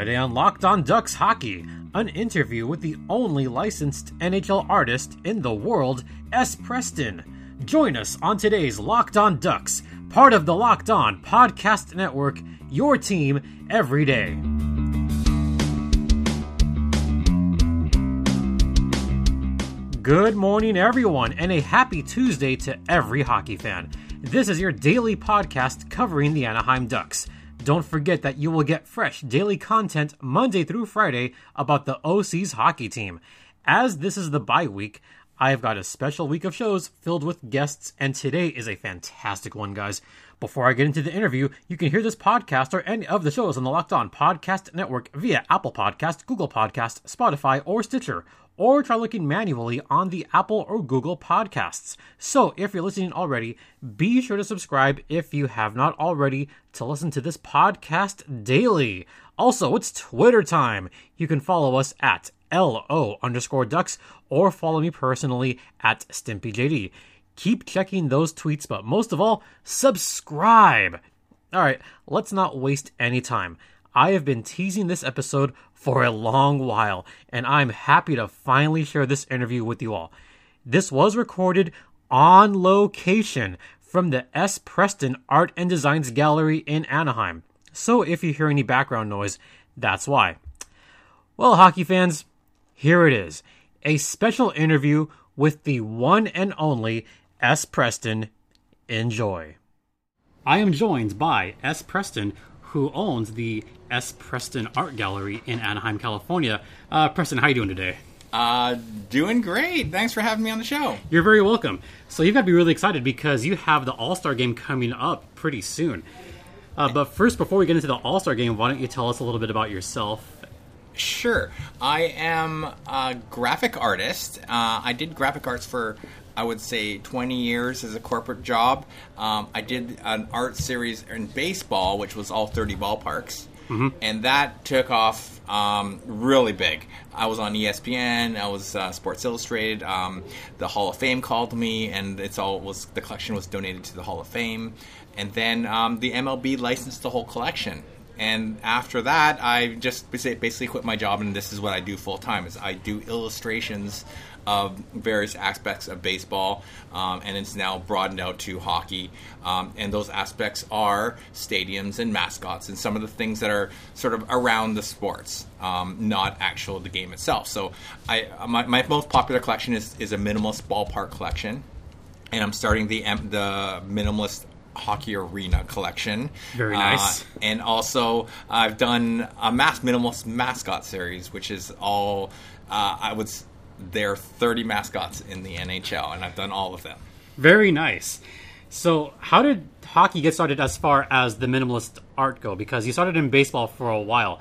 Today on Locked On Ducks Hockey, an interview with the only licensed NHL artist in the world, S. Preston. Join us on today's Locked On Ducks, part of the Locked On Podcast Network, your team every day. Good morning, everyone, and a happy Tuesday to every hockey fan. This is your daily podcast covering the Anaheim Ducks. Don't forget that you will get fresh daily content Monday through Friday about the OC's hockey team. As this is the bye week, I've got a special week of shows filled with guests, and today is a fantastic one, guys. Before I get into the interview, you can hear this podcast or any of the shows on the Locked On Podcast Network via Apple Podcast, Google Podcast, Spotify, or Stitcher or try looking manually on the Apple or Google podcasts. So, if you're listening already, be sure to subscribe if you have not already to listen to this podcast daily. Also, it's Twitter time. You can follow us at LO underscore ducks or follow me personally at StimpyJD. Keep checking those tweets, but most of all, subscribe. All right, let's not waste any time. I have been teasing this episode for a long while, and I'm happy to finally share this interview with you all. This was recorded on location from the S. Preston Art and Designs Gallery in Anaheim. So if you hear any background noise, that's why. Well, hockey fans, here it is a special interview with the one and only S. Preston. Enjoy. I am joined by S. Preston, who owns the S. Preston Art Gallery in Anaheim, California. Uh, Preston, how you doing today? Uh, doing great. Thanks for having me on the show. You're very welcome. So you've got to be really excited because you have the All Star game coming up pretty soon. Uh, but first, before we get into the All Star game, why don't you tell us a little bit about yourself? Sure. I am a graphic artist. Uh, I did graphic arts for I would say 20 years as a corporate job. Um, I did an art series in baseball, which was all 30 ballparks. Mm-hmm. And that took off um, really big. I was on ESPN. I was uh, Sports Illustrated. Um, the Hall of Fame called me, and it's all was the collection was donated to the Hall of Fame. And then um, the MLB licensed the whole collection. And after that, I just basically quit my job, and this is what I do full time: is I do illustrations of various aspects of baseball, um, and it's now broadened out to hockey. Um, and those aspects are stadiums and mascots and some of the things that are sort of around the sports, um, not actual the game itself. So, I my, my most popular collection is, is a minimalist ballpark collection, and I'm starting the the minimalist hockey arena collection. Very nice. Uh, and also, I've done a mass minimalist mascot series, which is all uh, I would there are 30 mascots in the NHL, and I've done all of them. Very nice. So, how did hockey get started as far as the minimalist art go? Because you started in baseball for a while.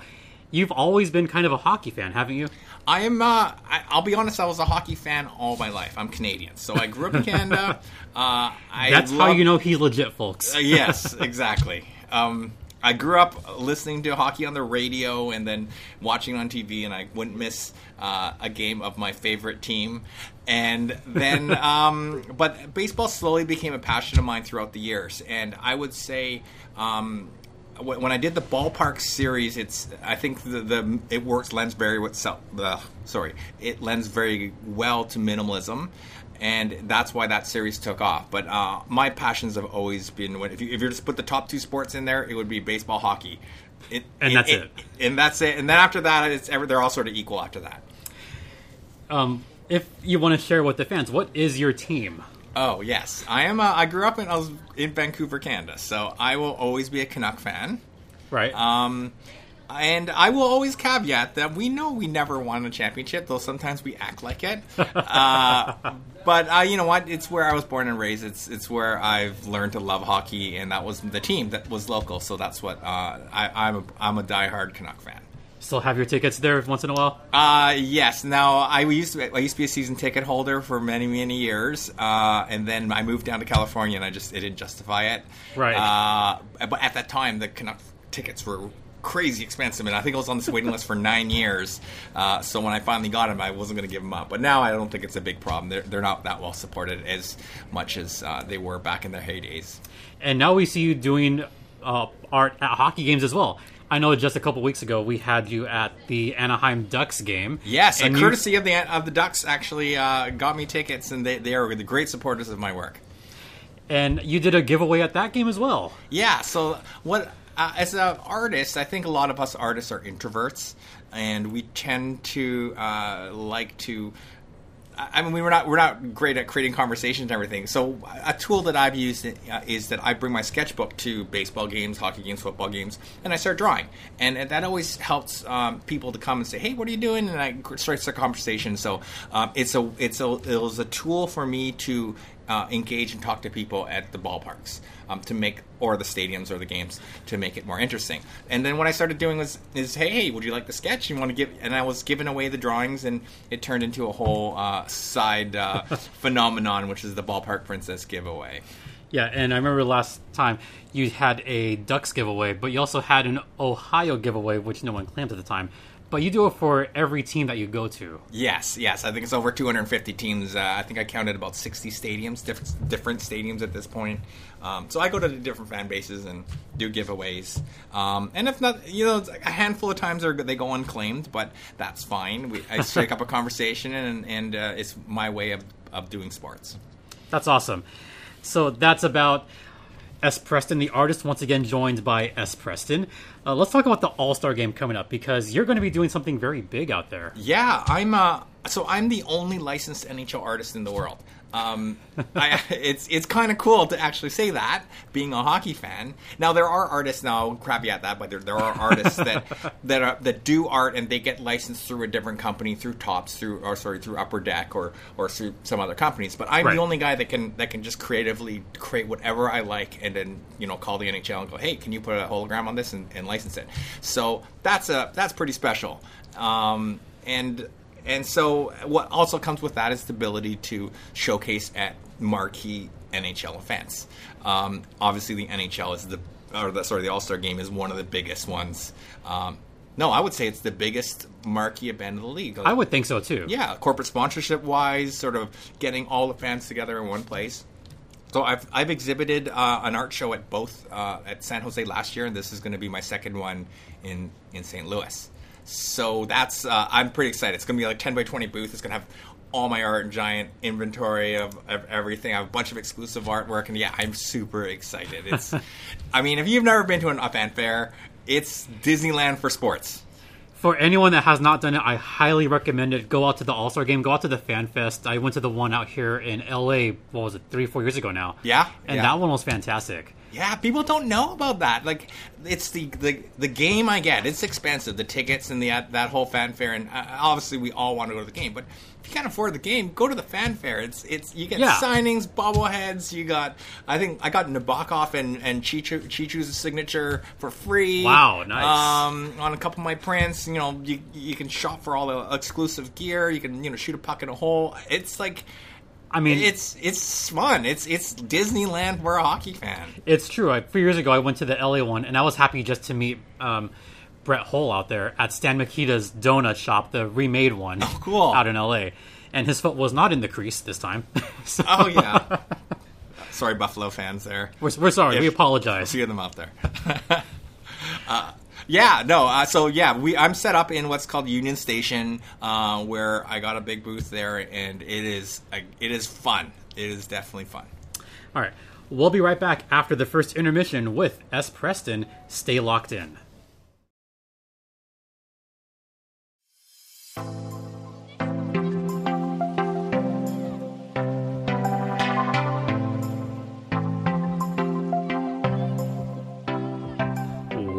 You've always been kind of a hockey fan, haven't you? I am. Uh, I, will be honest. I was a hockey fan all my life. I'm Canadian, so I grew up in Canada. Uh, That's how you know he's legit, folks. uh, yes, exactly. Um, I grew up listening to hockey on the radio and then watching on TV, and I wouldn't miss uh, a game of my favorite team. And then, um, but baseball slowly became a passion of mine throughout the years. And I would say, um, when I did the ballpark series, it's I think the, the it works lends very well. Uh, sorry, it lends very well to minimalism and that's why that series took off. But uh, my passions have always been if you if you just put the top two sports in there, it would be baseball, hockey, it, and it, that's it, it, And that's it. And then after that, it's ever they're all sort of equal after that. Um, if you want to share with the fans, what is your team? Oh yes, I am. A, I grew up in I was in Vancouver, Canada, so I will always be a Canuck fan. Right. Um, and I will always caveat that we know we never won a championship, though sometimes we act like it. uh, but uh, you know what? It's where I was born and raised. It's it's where I've learned to love hockey, and that was the team that was local. So that's what uh, I, am a I'm a diehard Canuck fan. Still have your tickets there once in a while? Uh, yes. Now I used to, I used to be a season ticket holder for many many years, uh, and then I moved down to California, and I just it didn't justify it. Right. Uh, but at that time, the Canuck tickets were crazy expensive, and I think I was on this waiting list for nine years. Uh, so when I finally got them, I wasn't going to give them up. But now I don't think it's a big problem. They're, they're not that well supported as much as uh, they were back in their heydays. And now we see you doing uh, art at hockey games as well. I know just a couple weeks ago we had you at the Anaheim Ducks game. Yes, a and you- courtesy of the of the Ducks actually uh, got me tickets, and they they are the great supporters of my work. and you did a giveaway at that game as well. Yeah. So what? Uh, as an artist, I think a lot of us artists are introverts, and we tend to uh, like to. I mean, we're not we're not great at creating conversations and everything. So a tool that I've used uh, is that I bring my sketchbook to baseball games, hockey games, football games, and I start drawing. And, that always helps um, people to come and say, "Hey, what are you doing?" And I starts a conversation. So um, it's a it's a it was a tool for me to uh, engage and talk to people at the ballparks um, to make or the stadiums or the games to make it more interesting. And then what I started doing was is hey, hey would you like the sketch? You want to give? And I was giving away the drawings, and it turned into a whole uh, side uh, phenomenon, which is the ballpark princess giveaway. Yeah, and I remember last time you had a Ducks giveaway, but you also had an Ohio giveaway, which no one claimed at the time. But you do it for every team that you go to. Yes, yes. I think it's over 250 teams. Uh, I think I counted about 60 stadiums, different, different stadiums at this point. Um, so I go to the different fan bases and do giveaways. Um, and if not, you know, a handful of times are, they go unclaimed, but that's fine. We, I strike up a conversation, and, and uh, it's my way of, of doing sports. That's awesome. So that's about S. Preston, the artist, once again joined by S. Preston. Uh, let's talk about the All Star game coming up because you're going to be doing something very big out there. Yeah, I'm. Uh, so I'm the only licensed NHL artist in the world. Um, I, it's it's kind of cool to actually say that, being a hockey fan. Now there are artists now, crappy at that, but there, there are artists that that are, that do art and they get licensed through a different company, through Tops, through or sorry, through Upper Deck or or through some other companies. But I'm Right. the only guy that can that can just creatively create whatever I like and then you know call the NHL and go, hey, can you put a hologram on this and, and license it? So that's a that's pretty special. Um, and and so what also comes with that is the ability to showcase at marquee NHL events. Um, obviously, the NHL is the or the, sorry, the All Star Game is one of the biggest ones. Um, no, I would say it's the biggest marquee event of the league. I would think so too. Yeah, corporate sponsorship wise, sort of getting all the fans together in one place. So I've I've exhibited uh, an art show at both uh, at San Jose last year, and this is going to be my second one in in St. Louis. So that's uh, I'm pretty excited. It's going to be like 10 by 20 booth. It's going to have all my art and giant inventory of, of everything. I have a bunch of exclusive artwork, and yeah, I'm super excited. It's, I mean, if you've never been to an, a fan fair, it's Disneyland for sports. For anyone that has not done it, I highly recommend it. Go out to the All Star game. Go out to the Fan Fest. I went to the one out here in LA. What was it? Three, four years ago now. Yeah, and yeah. that one was fantastic. Yeah, people don't know about that. Like, it's the the, the game I get. It's expensive, the tickets and the that whole fanfare, and uh, obviously we all want to go to the game. But if you can't afford the game, go to the fanfare. It's it's you get Yeah. signings, bobbleheads. You got I think I got Nabokov and and Cheechoo, Cheechoo's signature for free. Wow, nice. Um, on a couple of my prints, you know, you you can shop for all the exclusive gear. You can you know shoot a puck in a hole. It's like. I mean, It's it's fun. It's it's Disneyland for a hockey fan. It's true. A few years ago, I went to the LA one, and I was happy just to meet um, Brett Hull out there at Stan Mikita's donut shop, the remade one. Oh, cool. Out in LA. And his foot was not in the crease this time. so, Oh yeah. Sorry, Buffalo fans. There, we're, we're sorry. If- we apologize. of them out there. uh, yeah, no. Uh, so yeah, we I'm set up in what's called Union Station, uh, where I got a big booth there, and it is uh, it is fun. It is definitely fun. All right. We'll be right back after the first intermission with S. Preston. Stay locked in.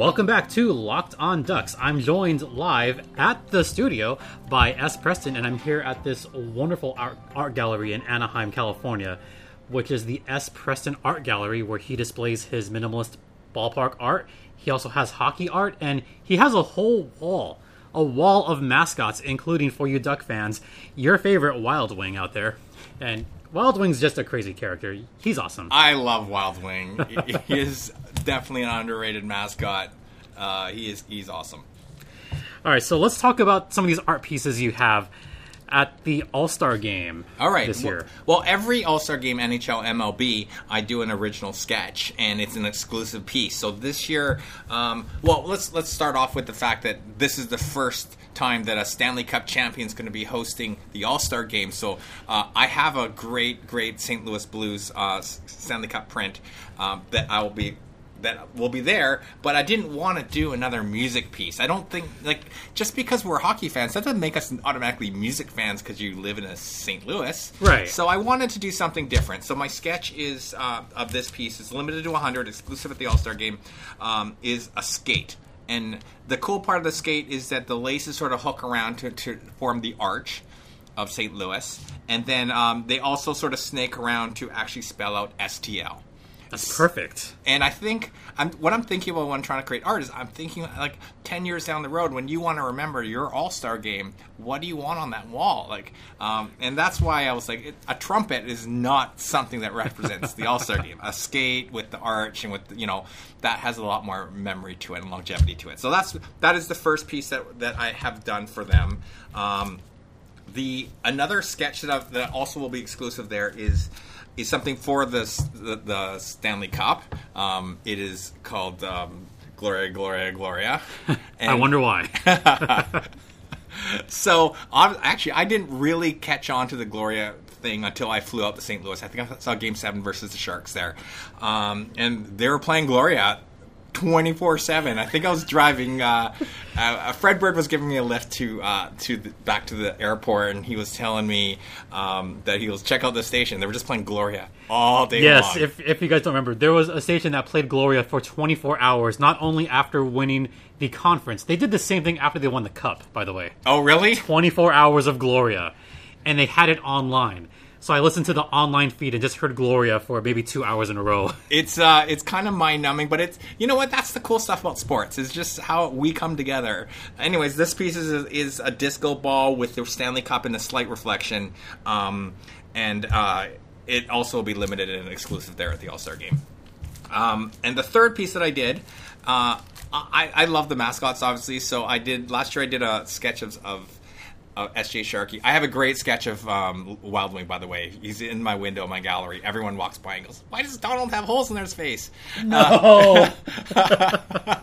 Welcome back to Locked on Ducks. I'm joined live at the studio by S. Preston, and I'm here at this wonderful art, art gallery in Anaheim, California, which is the S. Preston Art Gallery, where he displays his minimalist ballpark art. He also has hockey art, and he has a whole wall, a wall of mascots, including for you Duck fans, your favorite Wild Wing out there. And Wild Wing's just a crazy character. He's awesome. I love Wild Wing. he is definitely an underrated mascot. Uh, he is he's awesome. All right, so let's talk about some of these art pieces you have at the All Star game. All right. this well, year. Well, every All Star game, NHL, MLB, I do an original sketch, and it's an exclusive piece. So this year, um, well, let's let's start off with the fact that this is the first time that a Stanley Cup champion is going to be hosting the All Star game. So uh, I have a great, great St. Louis Blues uh, Stanley Cup print um, that I will be that will be there, but I didn't want to do another music piece. I don't think like just because we're hockey fans that doesn't make us automatically music fans because you live in a St. Louis, Right. So I wanted to do something different. So my sketch is uh, of this piece is limited to 100, exclusive at the All Star game, um, is a skate. And the cool part of the skate is that the laces sort of hook around to, to form the arch of St. Louis, and then um, they also sort of snake around to actually spell out STL. That's perfect. And I think I'm, what I'm thinking about when I'm trying to create art is I'm thinking like ten years down the road when you want to remember your All Star game, what do you want on that wall? Like, um, and that's why I was like, it, a trumpet is not something that represents the All Star game. A skate with the arch and with you know that has a lot more memory to it and longevity to it. So that's that is the first piece that that I have done for them. Um, the another sketch that, I've, that also will be exclusive there is is something for the the, the Stanley Cup. Um, it is called um, Gloria, Gloria, Gloria. I wonder why. So actually, I didn't really catch on to the Gloria thing until I flew out to St. Louis. I think I saw Game Seven versus the Sharks there, um, and they were playing Gloria. 24 7 i think i was driving uh, uh, Fredbird was giving me a lift to uh, to the, back to the airport and he was telling me um, that he was check out the station. They were just playing gloria all day Yes, long. if, if you guys don't remember, there was a station that played Gloria for 24 hours, not only after winning the conference, they did the same thing after they won the cup, by the way. oh really? 24 hours of Gloria, and they had it online. So I listened to the online feed and just heard Gloria for maybe two hours in a row. it's uh, it's kind of mind numbing, but it's you know what? That's the cool stuff about sports It's just how we come together. Anyways, this piece is is a disco ball with the Stanley Cup in the slight reflection, um, and uh, it also will be limited and exclusive there at the All Star Game. Um, and the third piece that I did, uh, I, I love the mascots, obviously. So I did last year. I did a sketch of, of, of SJ Sharkie. I have a great sketch of um, Wild Wing, by the way. He's in my window, my gallery. Everyone walks by and goes, "Why does Donald have holes in his face?" No. Yeah,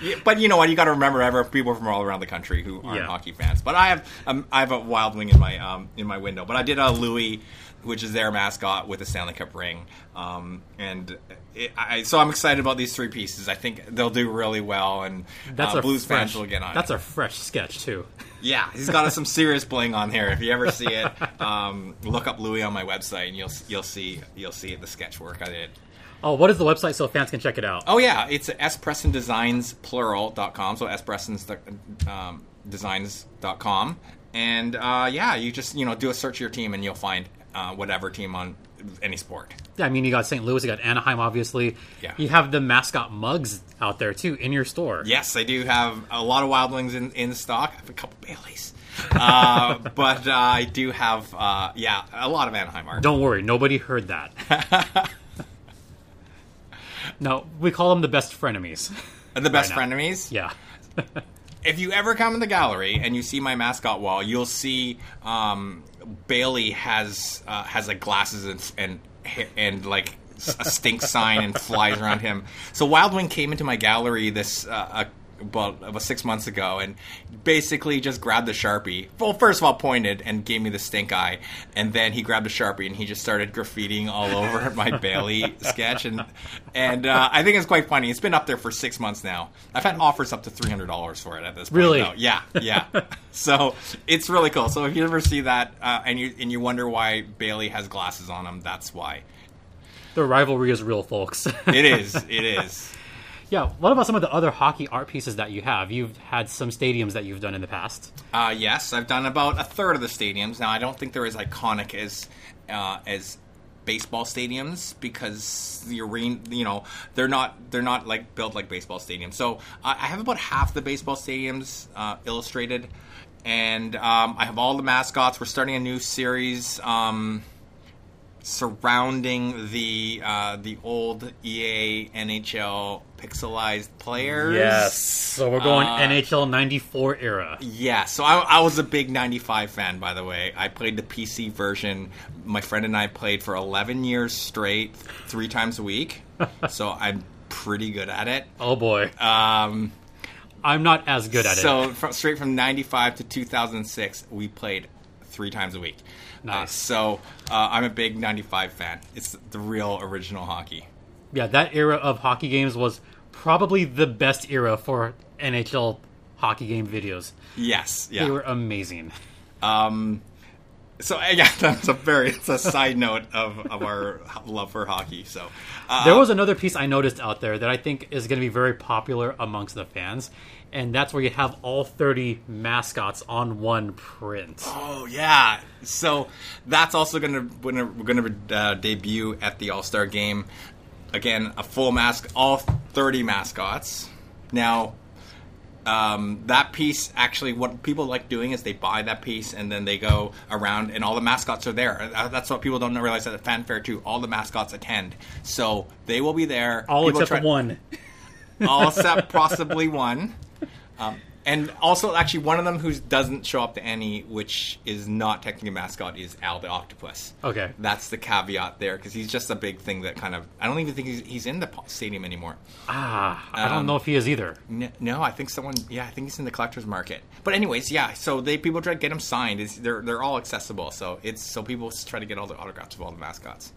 but you know what? You got to remember, ever people from all around the country who aren't Yeah. hockey fans. But I have um, I have a Wild Wing in my um, in my window. But I did a Louie, which is their mascot with a Stanley Cup ring, um, and it, I, so I'm excited about these three pieces. I think they'll do really well, and that's uh, a Blues fresh, fans will get on. That's it. a fresh sketch too. yeah. He's got some serious bling on here. If you ever see it, um, look up Louie on my website, and you'll you'll see you'll see the sketch work I did. Oh, what is the website so fans can check it out? Oh yeah, it's sprestondesigns.plural.com. So spressons um, designs.com. And uh, yeah, you just you know do a search of your team and you'll find uh, whatever team on any sport. Yeah, I mean, you got St. Louis, you got Anaheim, obviously. Yeah. You have the mascot mugs out there too in your store. Yes, I do have a lot of Wild Wings in, in stock. I have a couple Baileys. Uh, but uh, I do have, uh, yeah, a lot of Anaheim art. Don't worry, nobody heard that. no, we call them the best frenemies. the best Right frenemies. yeah. if you ever come in the gallery and you see my mascot wall, you'll see um, Bailey has uh, has like glasses and and and like a stink sign and flies around him. So Wild Wing came into my gallery this. Uh, a, about, about six months ago, and basically just grabbed the sharpie. Well, first of all, pointed and gave me the stink eye, and then he grabbed the sharpie and he just started graffitiing all over my Bailey sketch, and and uh, I think it's quite funny. It's been up there for six months now. I've had offers up to three hundred dollars for it at this point. Really? though. Yeah, yeah. so it's really cool. So if you ever see that uh, and you and you wonder why Bailey has glasses on him, that's why. The rivalry is real, folks. It is. It is. Yeah. What about some of the other hockey art pieces that you have? You've had some stadiums that you've done in the past. Uh, yes, I've done about a third of the stadiums. Now, I don't think they're as iconic as uh, as baseball stadiums because the arena, you know, they're not they're not like built like baseball stadiums. So I have about half the baseball stadiums uh, illustrated, and um, I have all the mascots. We're starting a new series. Um, surrounding the uh, the old EA NHL pixelized players. Yes. So we're going Uh, NHL 94 era. Yeah, so I, I was a big 95 fan, by the way. I played the PC version. My friend and I played for 11 years straight, three times a week. so I'm pretty good at it. Oh boy. Um, I'm not as good at so it. from, straight from 95 to 2006, we played three times a week. Uh, Nice. so uh, I'm a big 95 fan. It's the real original hockey. Yeah, that era of hockey games was probably the best era for NHL hockey game videos. Yes, They were amazing. Um, so uh, yeah, that's a very it's a side note of, of our love for hockey. So uh, There was another piece I noticed out there that I think is going to be very popular amongst the fans, and that's where you have all 30 mascots on one print. Oh yeah, so that's also gonna gonna gonna uh, debut at the All Star Game. Again, a full mask, all thirty mascots. Now, um, that piece actually, what people like doing is they buy that piece and then they go around, and all the mascots are there. Uh, That's what people don't realize at the fanfare too. All the mascots attend, so they will be there. All People except try- one. all except possibly one. Um, and also, actually, one of them who doesn't show up to any, which is not technically a mascot, is Al the Octopus. Okay. That's the caveat there, because he's just a big thing that kind of. I don't even think he's, he's in the stadium anymore. Ah, I don't Um, know if he is either. N- No, I think someone. Yeah, I think he's in the collector's market. But anyways, yeah. So they people try to get him signed. It's, they're they're all accessible. So it's so people try to get all the autographs of all the mascots.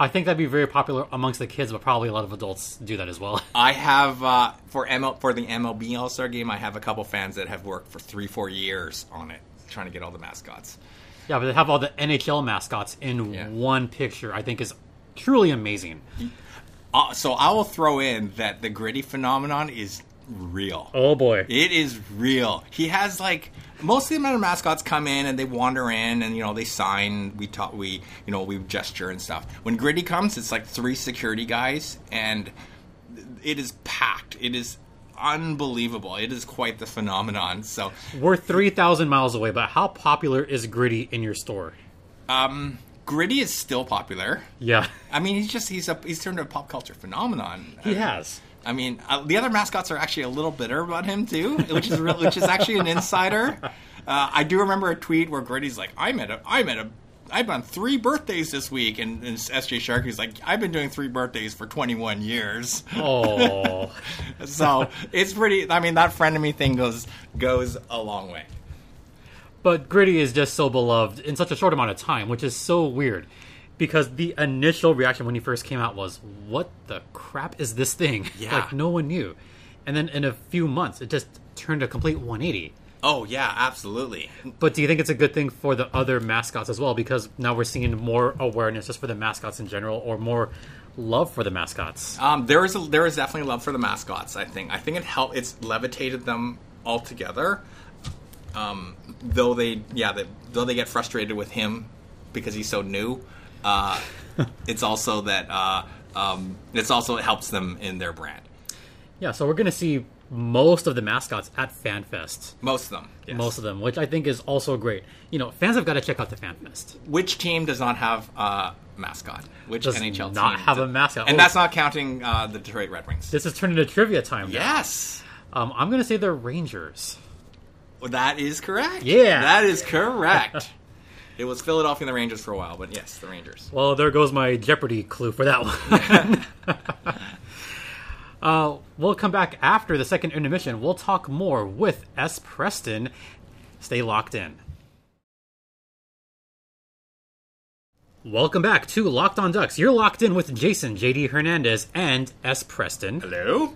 I think that'd be very popular amongst the kids, but probably a lot of adults do that as well. I have uh, for ML for the MLB All Star Game. I have a couple fans that have worked for three, four years on it, trying to get all the mascots. yeah, but to have all the NHL mascots in Yeah. one picture, I think is truly amazing. Uh, so I will throw in that the gritty phenomenon is real. Oh boy. It is real. He has like most of the amount of mascots come in and they wander in and you know they sign. We talk. We you know we gesture and stuff. When Gritty comes, it's like three security guys and it is packed. It is unbelievable. It is quite the phenomenon. So We're 3,000 miles away, but how popular is Gritty in your store? um, Gritty is still popular. Yeah, I mean, he's just he's a he's turned into a pop culture phenomenon. he has. I mean, uh, the other mascots are actually a little bitter about him too, which is real, which is actually an insider. Uh, I do remember a tweet where Gritty's like, "I'm at a, I'm at a, I've done three birthdays this week," and, and SJ Sharkie's like, "I've been doing three birthdays for 21 years." Oh, so it's pretty. I mean, that friend of me thing goes goes a long way. but Gritty is just so beloved in such a short amount of time, which is so weird. Because the initial reaction when he first came out was, "What the crap is this thing?" Yeah. like no one knew. And then in a few months, it just turned a complete 180. Oh yeah, absolutely. But do you think it's a good thing for the other mascots as well? Because now we're seeing more awareness just for the mascots in general, or more love for the mascots. Um, there is a, there is definitely love for the mascots. I think I think it helped. It's levitated them all together. Um, though they yeah they, though they get frustrated with him because he's so new. Uh, it's also that uh, um, it's also it helps them in their brand. Yeah, so we're going to see most of the mascots at FanFest. Most of them. yes. Most of them, which I think is also great. You know, fans have got to check out the FanFest. Which team does not have a mascot? Which Does NHL not team have do- a mascot. And Oh. that's not counting uh, the Detroit Red Wings. This is turning into trivia time. now. Yes. Um, I'm going to say the Rangers. Well, that is correct. Yeah. That is correct. it was Philadelphia and the Rangers for a while, but yes, the Rangers. Well, there goes my Jeopardy clue for that one. uh, we'll come back after the second intermission. We'll talk more with S. Preston. Stay locked in. Welcome back to Locked on Ducks. You're locked in with Jason, JD Hernandez, and S. Preston. Hello?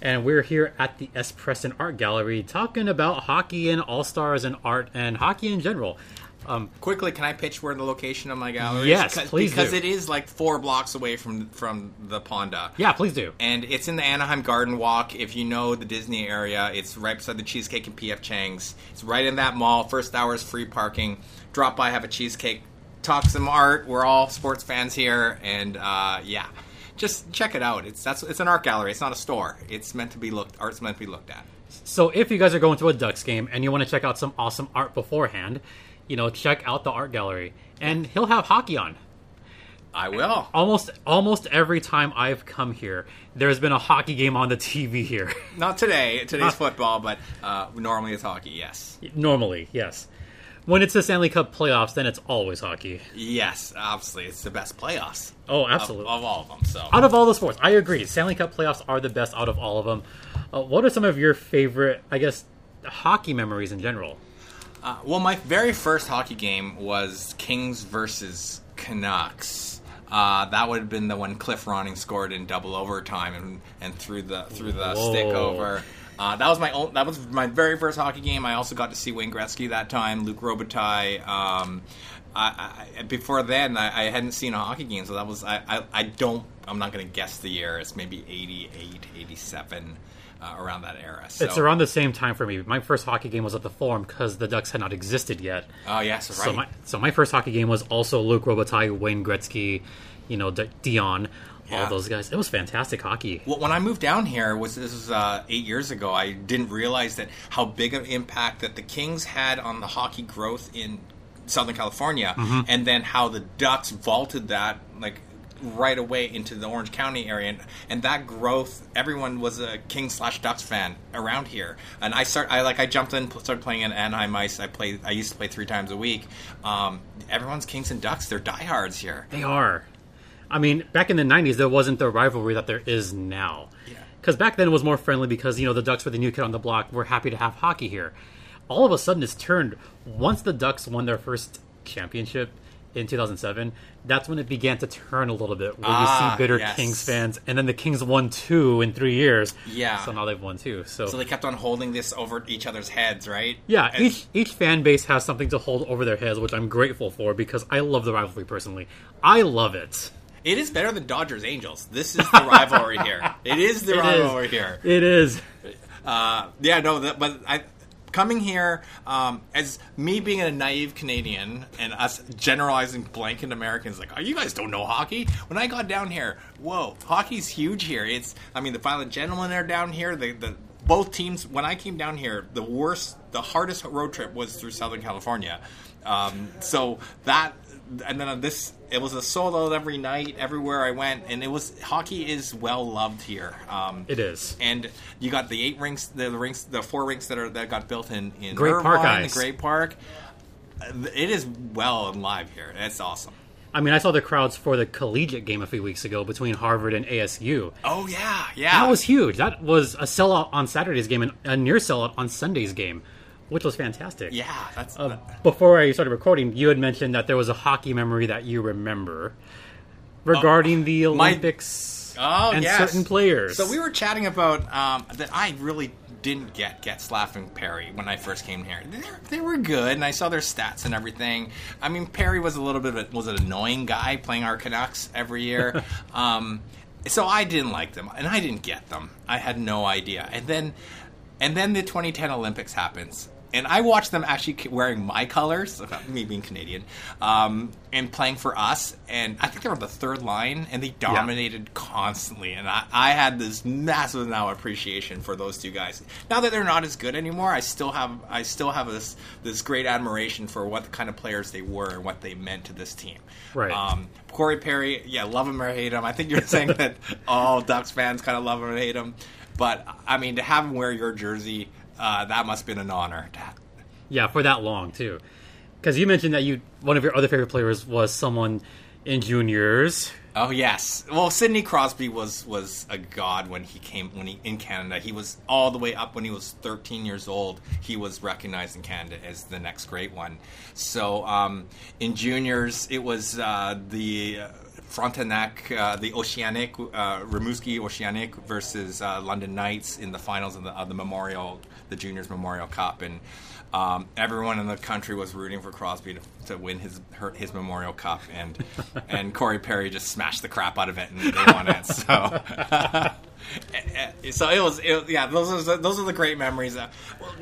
And we're here at the S. Preston Art Gallery talking about hockey and all stars and art and hockey in general. Um, Quickly, can I pitch where the location of my gallery Yes, is? please Because do. it is like four blocks away from from the Ponda. yeah, please do. And it's in the Anaheim Garden Walk. If you know the Disney area, it's right beside the Cheesecake and PF Chang's. It's right in that mall. First hour is free parking. Drop by, have a cheesecake, talk some art. We're all sports fans here, and uh, yeah, just check it out. It's that's it's an art gallery. It's not a store. It's meant to be looked. Art's meant to be looked at. So if you guys are going to a Ducks game and you want to check out some awesome art beforehand, you know, check out the art gallery. And he'll have hockey on. I will. Almost almost every time I've come here, there's been a hockey game on the TV here. Not today. Today's football, but uh, normally it's hockey. Yes. Normally, yes. When it's the Stanley Cup playoffs, then it's always hockey. Yes, obviously it's the best playoffs. Oh, of, absolutely. of all of them. So out of all the sports, I agree. Stanley Cup playoffs are the best out of all of them. Uh, what are some of your favorite, I guess, hockey memories in general? Uh, well, my very first hockey game was Kings versus Canucks. Uh, that would have been the one Cliff Ronning scored in double overtime and, and threw the threw the Whoa. stick over. Uh, that was my own, that was my very first hockey game. I also got to see Wayne Gretzky that time, Luc Robitaille. Um, I, I, before then, I, I hadn't seen a hockey game, so that was I, I, I don't I'm not going to guess the year. It's maybe 88, 87, uh, around that era. So. It's around the same time for me. My first hockey game was at the Forum because the Ducks had not existed yet. Oh yes, right. So my so my first hockey game was also Luc Robitaille, Wayne Gretzky, you know, D- Dionne, Yeah. all those guys. It was fantastic hockey. Well, when I moved down here, was this was uh, eight years ago. I didn't realize that how big an impact that the Kings had on the hockey growth in Southern California, and then how the Ducks vaulted that like right away into the Orange County area, and, and that growth. Everyone was a Kings slash Ducks fan around here, and I start. I like I jumped in, started playing in Anaheim Ice. I played. I used to play three times a week. Um, everyone's Kings and Ducks. They're diehards here. They are. I mean, back in the '90s, there wasn't the rivalry that there is now. Yeah. Because back then it was more friendly because you know the Ducks were the new kid on the block. We're happy to have hockey here. All of a sudden, it's turned once the Ducks won their first championship in 2007. That's when it began to turn a little bit. Where you Ah, see bitter yes. Kings fans, and then the Kings won two in three years. Yeah. So now they've won two. So, So they kept on holding this over each other's heads, right? yeah, And- each each fan base has something to hold over their heads, which I'm grateful for because I love the rivalry personally. I love it. It is better than Dodgers Angels. This is the rivalry here. It is the It is. rivalry here. It is. Uh, yeah, no, that, but I coming here um, as me being a naive Canadian and us generalizing blanket Americans, like, oh, you guys don't know hockey. When I got down here, whoa, hockey's huge here. It's, I mean, the Violent Gentlemen are down here. The, the both teams. When I came down here, the worst, the hardest road trip was through Southern California. Um, so that and then on this it was a sold out every night everywhere i went and it was hockey is well loved here um, It is. and you got the eight rinks the, the rinks the four rinks that are that got built in in Great Park Irvine, Ice. the great park it is well and live here it's awesome I mean, I saw the crowds for the collegiate game a few weeks ago between Harvard and ASU. oh yeah yeah That was huge. That was a sellout on Saturday's game and a near sellout on Sunday's game, which was fantastic. yeah that's Uh, before I started recording, you had mentioned that there was a hockey memory that you remember regarding the my- Olympics Oh, and yes. certain players. So we were chatting about um, that. I really didn't get Getzlaff and Perry when I first came here. They're, they were good, and I saw their stats and everything. I mean, Perry was a little bit of a, was an annoying guy playing our Canucks every year. um, so I didn't like them, and I didn't get them. I had no idea. And then, and then the 2010 Olympics happens. And I watched them actually wearing my colors, me being Canadian, um, and playing for us. And I think they were on the third line, and they dominated constantly. And I, I had this massive now appreciation for those two guys. Now that they're not as good anymore, I still have I still have this this great admiration for what kind of players they were and what they meant to this team. Right. Um, Corey Perry, yeah, love him or hate him. I think you're saying that all Ducks fans kind of love him or hate him. But I mean, to have him wear your jersey, uh, that must have been an honor. Yeah, for that long too. Because you mentioned that you one of your other favorite players was someone in juniors. Oh yes. Well, Sidney Crosby was was a god when he came when he in Canada. He was all the way up when he was 13 years old. He was recognized in Canada as the next great one. So um, in juniors, it was uh, the uh, Frontenac, uh, the Oceanic, uh, Rimouski Oceanic versus uh, London Knights in the finals of the, of the Memorial, the Juniors Memorial Cup, and um, everyone in the country was rooting for Crosby to, to win his her, his Memorial Cup, and and Corey Perry just smashed the crap out of it, and they won it. So. So it was, it, yeah. Those are those are the great memories. Uh,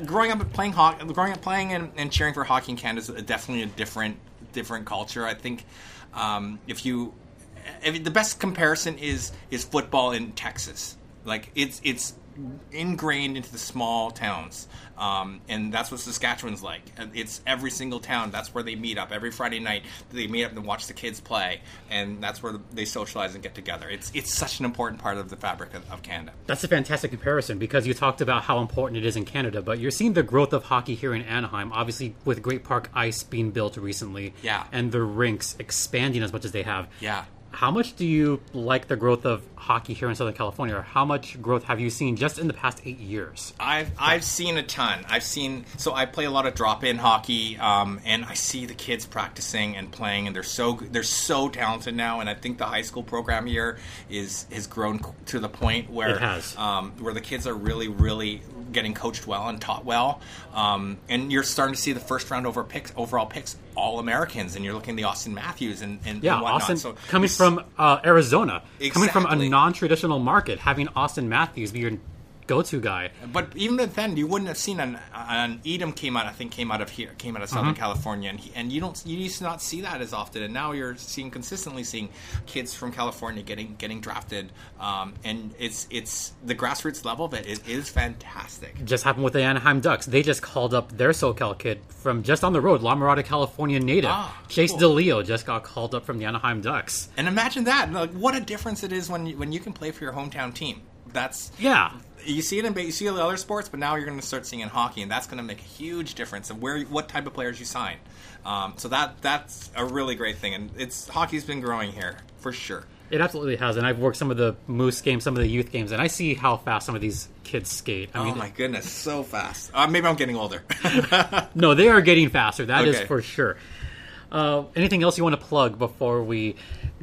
growing up playing hockey, growing up playing and, and cheering for hockey in Canada is definitely a different different culture. I think um, if you if the best comparison is is football in Texas. Like it's it's ingrained into the small towns, um, and that's what Saskatchewan's like. It's every single town. That's where they meet up every Friday night. They meet up and watch the kids play, and that's where they socialize and get together. It's it's such an important part of the fabric of, of Canada. That's a fantastic comparison because you talked about how important it is in Canada, but you're seeing the growth of hockey here in Anaheim, obviously with Great Park Ice being built recently, Yeah. and the rinks expanding as much as they have. Yeah. How much do you like the growth of hockey here in Southern California, or how much growth have you seen just in the past eight years? I've I've seen a ton. I've seen so I play a lot of drop in hockey, um, and I see the kids practicing and playing, and they're so they're so talented now. And I think the high school program here is has grown to the point where It has. um, where the kids are really really getting coached well and taught well. Um, and you're starting to see the first round over picks overall picks all Americans, and you're looking at the Auston Matthews and, and Yeah, and whatnot. Auston So coming from uh, Arizona, coming from a non-traditional market, having Auston Matthews be your go-to guy. But even then, you wouldn't have seen an, an Etem came out. I think came out of here, came out of Southern California, and he, and you don't you used to not see that as often, and now you're seeing consistently seeing kids from California getting getting drafted, um, and it's it's the grassroots level of it is, is fantastic. Just happened with the Anaheim Ducks. They just called up their SoCal kid from just on the road, La Mirada, California native. Ah, Chase cool. DeLeo just got called up from the Anaheim Ducks. And imagine that, like what a difference it is when you, when you can play for your hometown team. That's Yeah. You see it in you see it in other sports, but now you're going to start seeing in hockey, and that's going to make a huge difference of where what type of players you sign. Um, so that that's a really great thing, and it's hockey's been growing here for sure. It absolutely has, and I've worked some of the Moose games, some of the youth games, and I see how fast some of these kids skate. I Oh mean, my goodness, so fast. Uh, maybe I'm getting older. no, they are getting faster. That is Okay. for sure. Uh, anything else you want to plug before we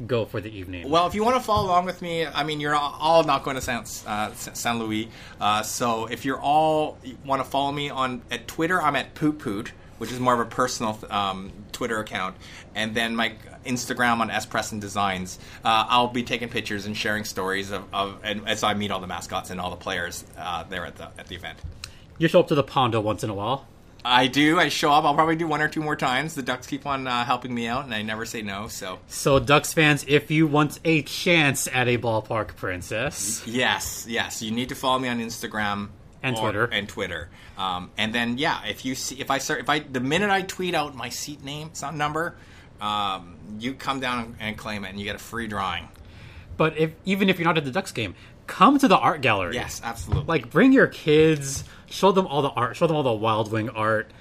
go for the evening? Well, if you want to follow along with me, I mean, you're all not going to San, uh, San Luis. Uh, so if you're all want to follow me on at Twitter, I'm at Poot Poot, which is more of a personal um, Twitter account, and then my Instagram on S Preston Designs. Uh, I'll be taking pictures and sharing stories of, of and as I meet all the mascots and all the players uh, there at the at the event. You show up to the Ponda once in a while. I do. I show up. I'll probably do one or two more times. The Ducks keep on uh, helping me out, and I never say no. So So, Ducks fans, if you want a chance at a ballpark princess, Yes, yes. You need to follow me on Instagram And or- Twitter. and Twitter. Um, and then yeah, if you see if I start if I the minute I tweet out my seat name, it's not number, um, you come down and claim it, and you get a free drawing. but if even if you're not at the Ducks game, come to the art gallery. Yes, absolutely. Like, bring your kids, show them all the art, show them all the Wild Wing art.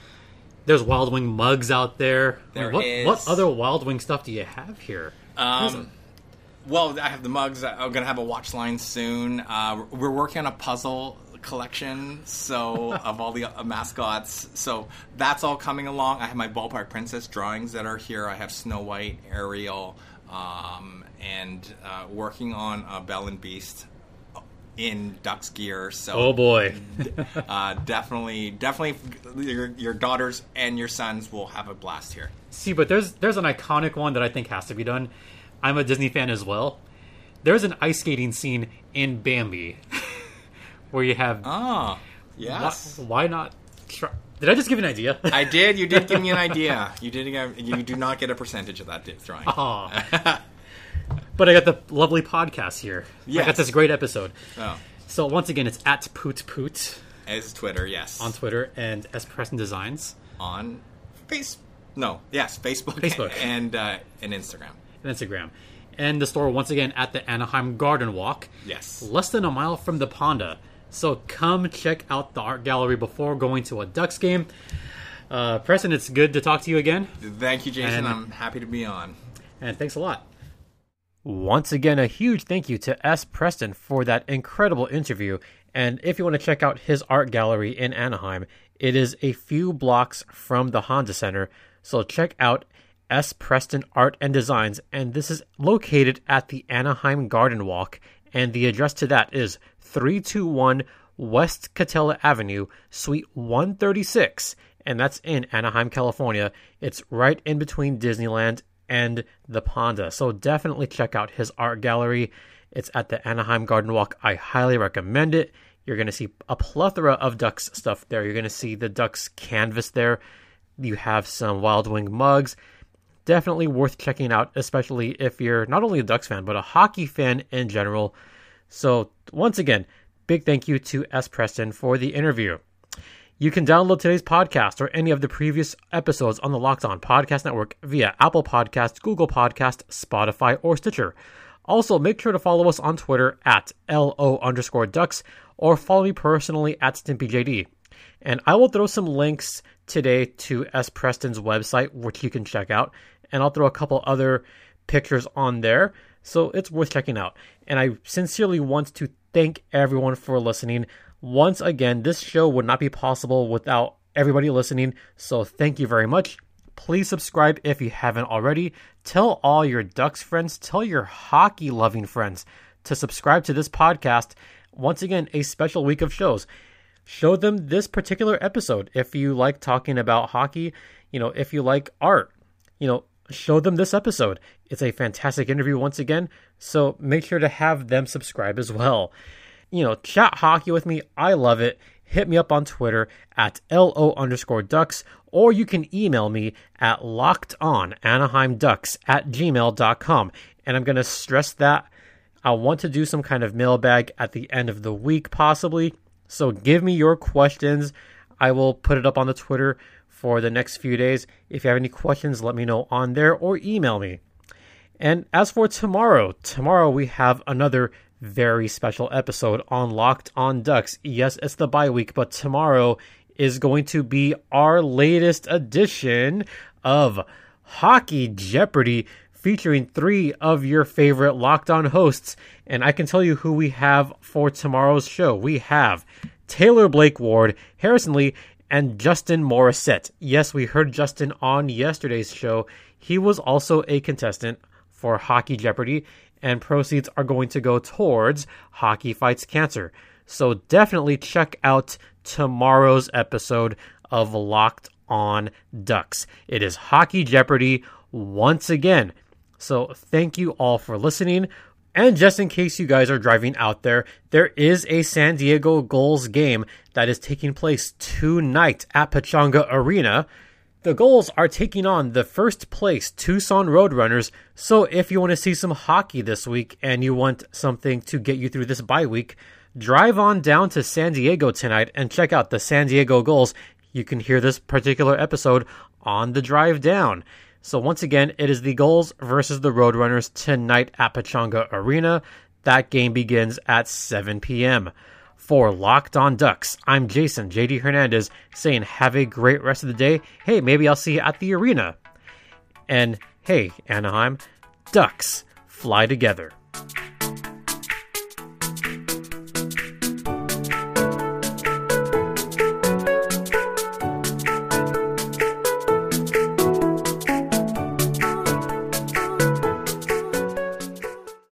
There's Wild Wing mugs out there. I mean, what, is. what other Wild Wing stuff do you have here? Um, well, I have the mugs. I'm gonna have a watch line soon. Uh, we're working on a puzzle collection, so of all the uh, mascots. So that's all coming along. I have my ballpark princess drawings that are here. I have Snow White, Ariel, um, and uh, working on a Belle and Beast in Ducks gear. So Oh boy. uh, definitely, definitely, your, your daughters and your sons will have a blast here. See, but there's there's an iconic one that I think has to be done. I'm a Disney fan as well. There's an ice skating scene in Bambi where you have Oh, why, yes. why not try, Did I just give you an idea? I did. You did give me an idea. You did. You do not get a percentage of that drawing. Aw. But I got the lovely podcast here. I got this great episode. Oh, So once again, it's at Poot Poot as Twitter, yes. on Twitter and as Preston Designs on face. No, yes, Facebook, Facebook. and uh, and Instagram. and Instagram. And the store once again at the Anaheim Garden Walk. Yes. less than a mile from the Ponda. So come check out the art gallery before going to a Ducks game. Uh, Preston, it's good to talk to you again, Thank you, Jason. And- I'm happy to be on. and thanks a lot. Once again, a huge thank you to S. Preston for that incredible interview. And if you want to check out his art gallery in Anaheim, it is a few blocks from the Honda Center. So check out S. Preston Art and Designs. And this is located at the Anaheim Garden Walk. And the address to that is 321 West Katella Avenue, Suite 136. And that's in Anaheim, California. It's right in between Disneyland and the Ponda. So definitely check out his art gallery. It's at the Anaheim Garden Walk. I highly recommend it. You're going to see a plethora of Ducks stuff there. You're going to see the Ducks canvas there. You have some Wild Wing mugs. Definitely worth checking out, especially if you're not only a Ducks fan, but a hockey fan in general. So, once again, big thank you to S. Preston for the interview. You can download today's podcast or any of the previous episodes on the Locked On Podcast Network via Apple Podcasts, Google Podcast, Spotify, or Stitcher. Also, make sure to follow us on Twitter at LO underscore ducks or follow me personally at StimpyJD. And I will throw some links today to S. Preston's website, which you can check out. And I'll throw a couple other pictures on there. So it's worth checking out. And I sincerely want to thank everyone for listening. Once again, this show would not be possible without everybody listening. So thank you very much. Please subscribe if you haven't already. Tell all your Ducks friends, tell your hockey loving friends to subscribe to this podcast. Once again, a special week of shows. Show them this particular episode if you like talking about hockey, you know, if you like art, you know, show them this episode. It's a fantastic interview once again, so make sure to have them subscribe as well you know, chat hockey with me. I love it. Hit me up on Twitter at LO underscore ducks, or you can email me at locked on Anaheim ducks at gmail.com. And I'm going to stress that I want to do some kind of mailbag at the end of the week, possibly. So give me your questions. I will put it up on the Twitter for the next few days. If you have any questions, let me know on there or email me. And as for tomorrow, tomorrow we have another very special episode on Locked on Ducks. Yes, it's the bye week, but tomorrow is going to be our latest edition of Hockey Jeopardy featuring three of your favorite Locked on hosts. And I can tell you who we have for tomorrow's show. We have Taylor Blake Ward, Harrison Lee, and Justin Morissette. Yes, we heard Justin on yesterday's show. He was also a contestant for Hockey Jeopardy, and proceeds are going to go towards Hockey Fights Cancer. So definitely check out tomorrow's episode of Locked on Ducks. It is Hockey Jeopardy once again. So thank you all for listening. And just in case you guys are driving out there, there is a San Diego Gulls game that is taking place tonight at Pechanga Arena. The Gulls are taking on the first place Tucson Roadrunners. So if you want to see some hockey this week and you want something to get you through this bye week, drive on down to San Diego tonight and check out the San Diego Gulls. You can hear this particular episode on the drive down. So once again, it is the Gulls versus the Roadrunners tonight at Pechanga Arena. That game begins at 7 p.m. For Locked On Ducks, I'm Jason JD Hernandez saying have a great rest of the day. Hey, maybe I'll see you at the arena. And hey, Anaheim, Ducks fly together.